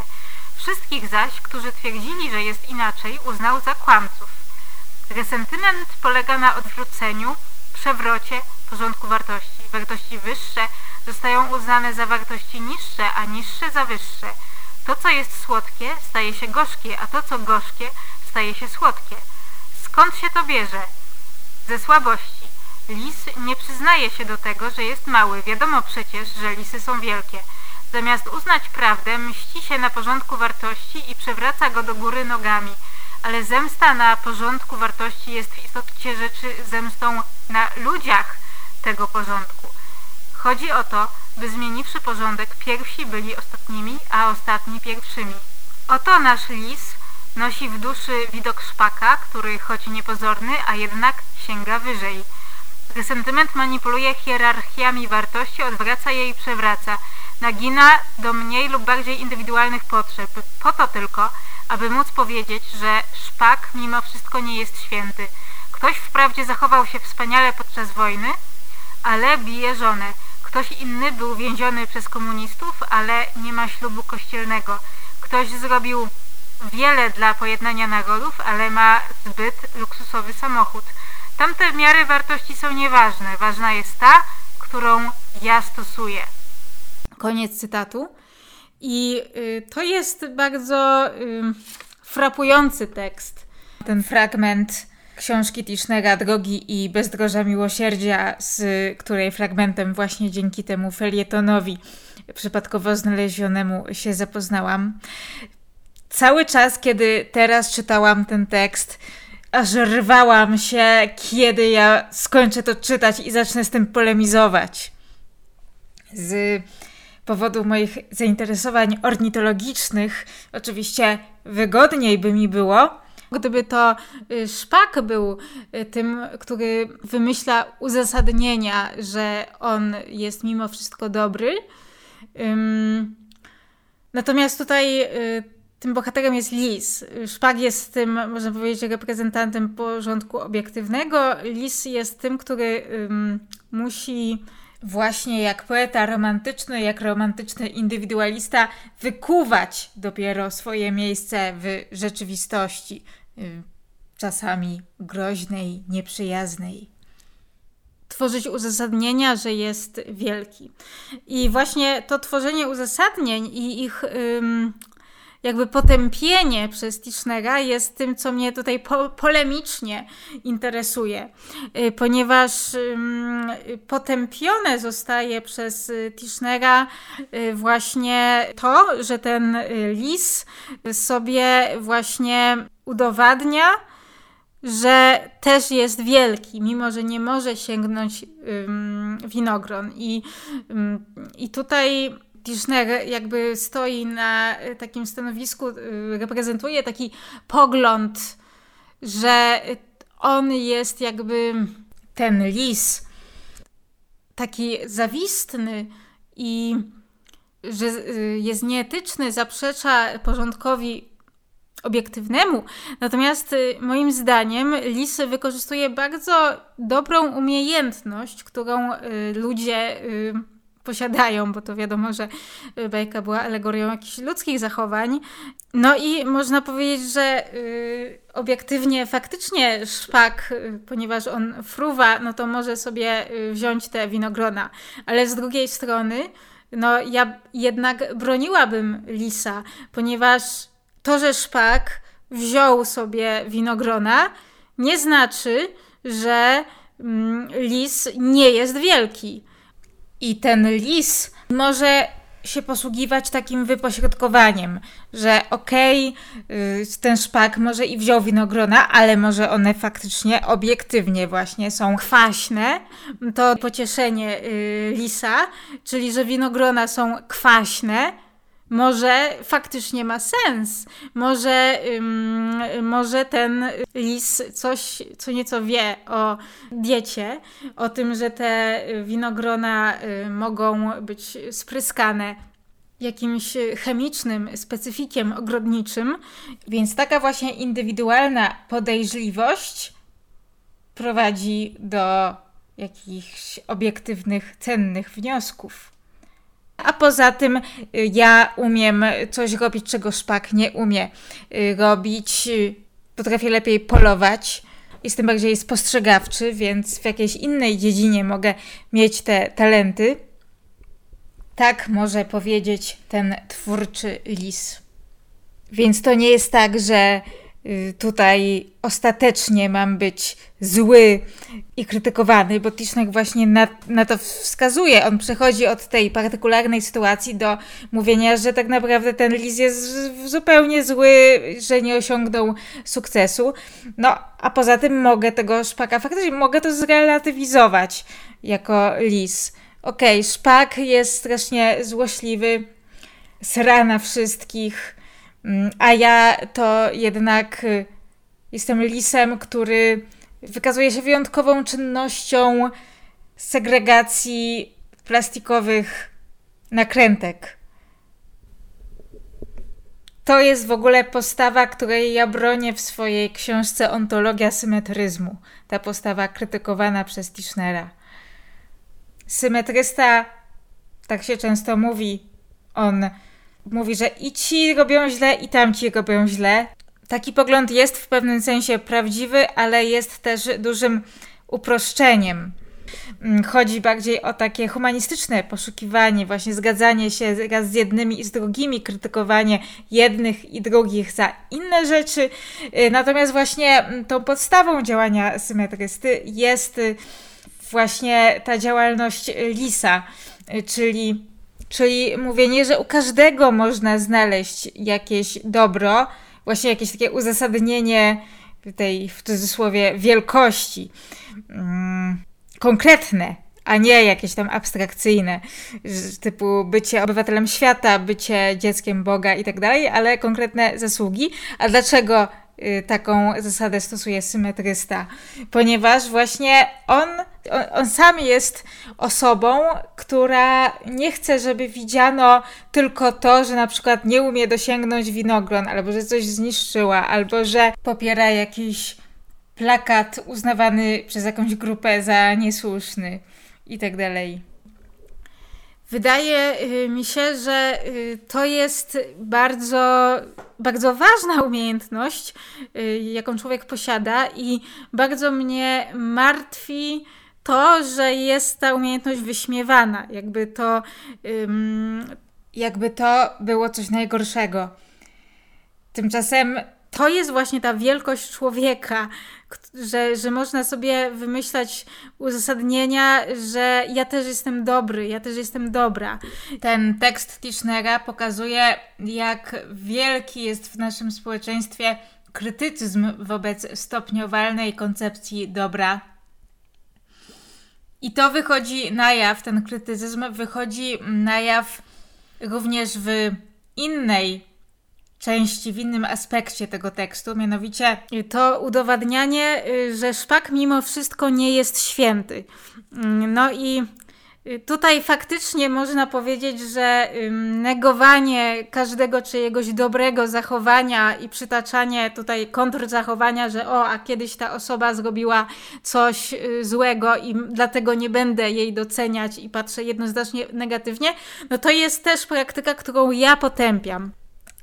Speaker 2: Wszystkich zaś, którzy twierdzili, że jest inaczej, uznał za kłamców. Resentyment polega na odwróceniu, przewrocie porządku wartości. Wartości wyższe zostają uznane za wartości niższe, a niższe za wyższe. To, co jest słodkie, staje się gorzkie, a to, co gorzkie, staje się słodkie. Skąd się to bierze? Ze słabości. Lis nie przyznaje się do tego, że jest mały. Wiadomo przecież, że lisy są wielkie. Zamiast uznać prawdę, mści się na porządku wartości i przewraca go do góry nogami. ale zemsta na porządku wartości jest w istocie rzeczy zemstą na ludziach tego porządku. Chodzi o to, by zmieniwszy porządek, pierwsi byli ostatnimi, a ostatni pierwszymi. Oto nasz lis nosi w duszy widok szpaka, który choć niepozorny, a jednak sięga wyżej. Sentyment manipuluje hierarchiami wartości, odwraca je i przewraca. Nagina do mniej lub bardziej indywidualnych potrzeb. Po to tylko, aby móc powiedzieć, że szpak mimo wszystko nie jest święty. Ktoś wprawdzie zachował się wspaniale podczas wojny, ale bije żonę. Ktoś inny był więziony przez komunistów, ale nie ma ślubu kościelnego. Ktoś zrobił wiele dla pojednania narodów, ale ma zbyt luksusowy samochód. Tamte miary wartości są nieważne. Ważna jest ta, którą ja stosuję.
Speaker 1: Koniec cytatu. I y, to jest bardzo y, frapujący tekst. Ten fragment książki Tischnera Drogi i Bezdroża Miłosierdzia, z której fragmentem właśnie dzięki temu felietonowi przypadkowo znalezionemu się zapoznałam. Cały czas, kiedy teraz czytałam ten tekst, aż rwałam się, kiedy ja skończę to czytać i zacznę z tym polemizować. Z powodu moich zainteresowań ornitologicznych, oczywiście wygodniej by mi było, gdyby to y, szpak był y, tym, który wymyśla uzasadnienia, że on jest mimo wszystko dobry. Natomiast tutaj y, tym bohaterem jest lis. Szpak jest tym, można powiedzieć, reprezentantem porządku obiektywnego. Lis jest tym, który musi właśnie jak poeta romantyczny, jak romantyczny indywidualista, wykuwać dopiero swoje miejsce w rzeczywistości, y, czasami groźnej, nieprzyjaznej. Tworzyć uzasadnienia, że jest wielki. I właśnie to tworzenie uzasadnień i ich jakby potępienie przez Tischnera jest tym, co mnie tutaj po polemicznie interesuje, y, ponieważ potępione zostaje przez Tischnera y, właśnie to, że ten lis sobie właśnie udowadnia, że też jest wielki, mimo że nie może sięgnąć winogron. I, i tutaj Tischner jakby stoi na e, takim stanowisku, e, reprezentuje taki pogląd, że on jest jakby ten lis taki zawistny i że e, jest nieetyczny, zaprzecza porządkowi obiektywnemu. Natomiast moim zdaniem lis wykorzystuje bardzo dobrą umiejętność, którą ludzie posiadają, bo to wiadomo, że bajka była alegorią jakichś ludzkich zachowań. No i można powiedzieć, że y, obiektywnie faktycznie szpak, y, ponieważ on fruwa, no to może sobie y, wziąć te winogrona. Ale z drugiej strony, no ja jednak broniłabym lisa, ponieważ to, że szpak wziął sobie winogrona, nie znaczy, że mm, lis nie jest wielki. I ten lis może się posługiwać takim wypośrodkowaniem, że okej, okay, ten szpak może i wziął winogrona, ale może one faktycznie obiektywnie właśnie są kwaśne. To pocieszenie y, lisa, czyli że winogrona są kwaśne, może faktycznie ma sens. Może, ym, może ten lis coś, co nieco wie o diecie, o tym, że te winogrona y, mogą być spryskane jakimś chemicznym specyfikiem ogrodniczym, więc taka właśnie indywidualna podejrzliwość prowadzi do jakichś obiektywnych, cennych wniosków. A poza tym y, ja umiem coś robić, czego szpak nie umie y, robić. Potrafię lepiej polować. Jestem bardziej spostrzegawczy, więc w jakiejś innej dziedzinie mogę mieć te talenty. Tak może powiedzieć ten twórczy lis. Więc to nie jest tak, że y, tutaj ostatecznie mam być zły i krytykowany, bo Tischner właśnie na, na to wskazuje. On przechodzi od tej partykularnej sytuacji do mówienia, że tak naprawdę ten Lis jest zupełnie zły, że nie osiągnął sukcesu. No, a poza tym mogę tego szpaka, faktycznie mogę to zrelatywizować jako Lis. Okej, okay, szpak jest strasznie złośliwy, sra na wszystkich, a ja to jednak y, jestem lisem, który wykazuje się wyjątkową czynnością segregacji plastikowych nakrętek. To jest w ogóle postawa, której ja bronię w swojej książce Ontologia symetryzmu. Ta postawa krytykowana przez Tischnera. Symetrysta, tak się często mówi, on mówi, że i ci robią źle, i tamci robią źle. Taki pogląd jest w pewnym sensie prawdziwy, ale jest też dużym uproszczeniem. Mm, chodzi bardziej o takie humanistyczne poszukiwanie, właśnie zgadzanie się z jednymi i z drugimi, krytykowanie jednych i drugich za inne rzeczy. Y, natomiast właśnie mm, tą podstawą działania symetrysty jest y, właśnie ta działalność Lisa, y, czyli, czyli mówienie, że u każdego można znaleźć jakieś dobro, właśnie jakieś takie uzasadnienie tej w cudzysłowie wielkości. Mm, konkretne, a nie jakieś tam abstrakcyjne, typu bycie obywatelem świata, bycie dzieckiem Boga i tak dalej, ale konkretne zasługi. A dlaczego taką zasadę stosuje symetrysta? Ponieważ właśnie on, on, on sam jest osobą, która nie chce, żeby widziano tylko to, że na przykład nie umie dosięgnąć winogron, albo że coś zniszczyła, albo że popiera jakiś plakat uznawany przez jakąś grupę za niesłuszny i tak dalej. Wydaje y, mi się, że y, to jest bardzo, bardzo ważna umiejętność, y, jaką człowiek posiada, i bardzo mnie martwi to, że jest ta umiejętność wyśmiewana. Jakby to, jakby to było coś najgorszego. Tymczasem to jest właśnie ta wielkość człowieka, że, że można sobie wymyślać uzasadnienia, że ja też jestem dobry, ja też jestem dobra. Ten tekst Tischnera pokazuje, jak wielki jest w naszym społeczeństwie krytycyzm wobec stopniowalnej koncepcji dobra. I to wychodzi na jaw, ten krytycyzm wychodzi na jaw również w innej części, w innym aspekcie tego tekstu, mianowicie to udowadnianie, y, że szpak mimo wszystko nie jest święty. Mm, no i y, Tutaj faktycznie można powiedzieć, że negowanie każdego czyjegoś dobrego zachowania i przytaczanie tutaj kontrzachowania, że o, a kiedyś ta osoba zrobiła coś y, złego i dlatego nie będę jej doceniać i patrzę jednoznacznie negatywnie, no to jest też praktyka, którą ja potępiam.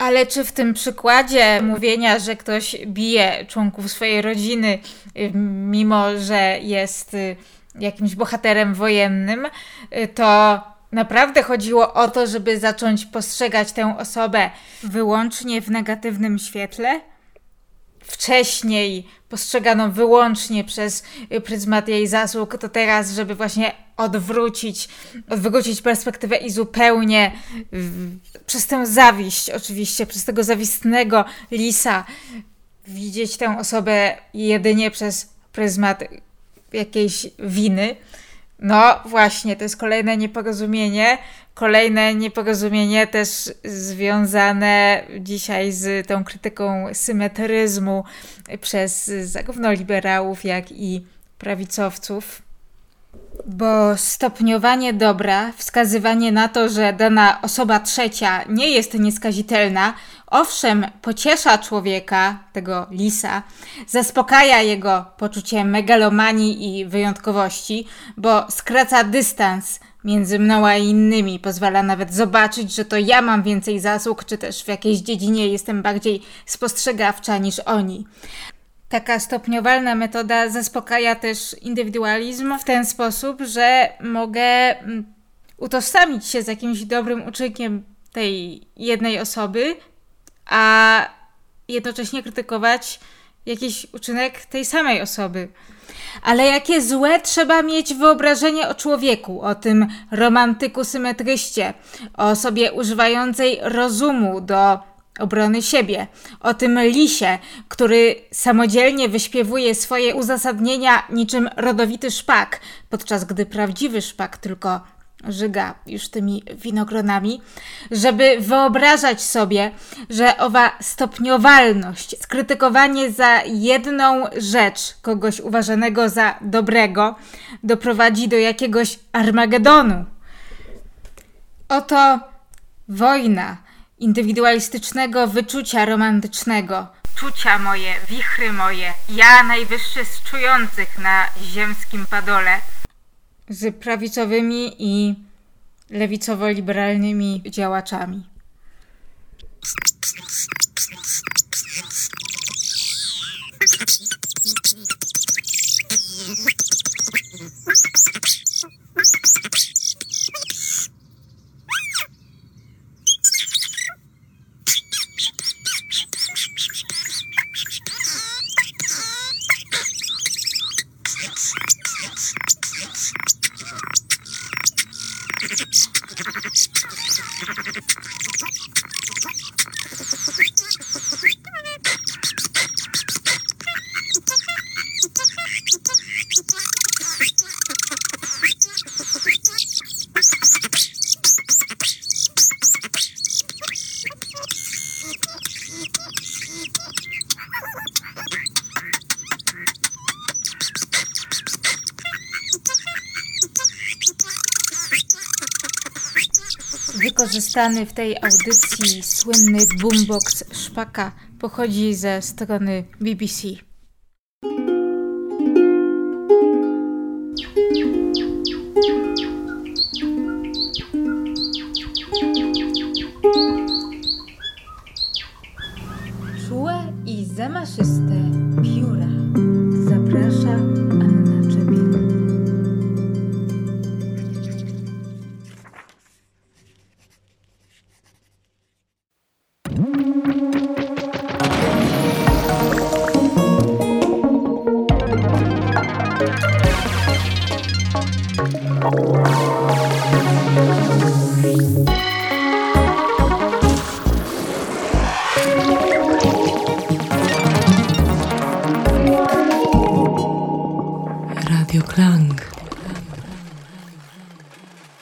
Speaker 1: Ale czy w tym przykładzie mówienia, że ktoś bije członków swojej rodziny, y, mimo że jest y, jakimś bohaterem wojennym, y, to naprawdę chodziło o to, żeby zacząć postrzegać tę osobę wyłącznie w negatywnym świetle? Wcześniej postrzegano wyłącznie przez pryzmat jej zasług, to teraz, żeby właśnie odwrócić, odwrócić perspektywę i zupełnie w, przez tę zawiść, oczywiście, przez tego zawistnego lisa, widzieć tę osobę jedynie przez pryzmat jakiejś winy. No właśnie, to jest kolejne nieporozumienie. Kolejne nieporozumienie też związane dzisiaj z tą krytyką symetryzmu przez zarówno liberałów, jak i prawicowców. Bo stopniowanie dobra, wskazywanie na to, że dana osoba trzecia nie jest nieskazitelna, owszem, pociesza człowieka, tego lisa, zaspokaja jego poczucie megalomanii i wyjątkowości, bo skraca dystans między mną a innymi, pozwala nawet zobaczyć, że to ja mam więcej zasług, czy też w jakiejś dziedzinie jestem bardziej spostrzegawcza niż oni. Taka stopniowalna metoda zaspokaja też indywidualizm w ten sposób, że mogę mm, utożsamić się z jakimś dobrym uczynkiem tej jednej osoby, a jednocześnie krytykować jakiś uczynek tej samej osoby. Ale jakie złe trzeba mieć wyobrażenie o człowieku, o tym romantyku symetryście, o osobie używającej rozumu do obrony siebie, o tym lisie, który samodzielnie wyśpiewuje swoje uzasadnienia niczym rodowity szpak, podczas gdy prawdziwy szpak tylko żyga już tymi winogronami, żeby wyobrażać sobie, że owa stopniowalność, skrytykowanie za jedną rzecz kogoś uważanego za dobrego, doprowadzi do jakiegoś Armagedonu. Oto wojna indywidualistycznego wyczucia romantycznego.
Speaker 2: Czucia moje, wichry moje, ja najwyższy z czujących na ziemskim padole.
Speaker 1: z prawicowymi i lewicowo-liberalnymi działaczami. Wykorzystany w tej audycji słynny boombox Szpaka pochodzi ze strony BBC.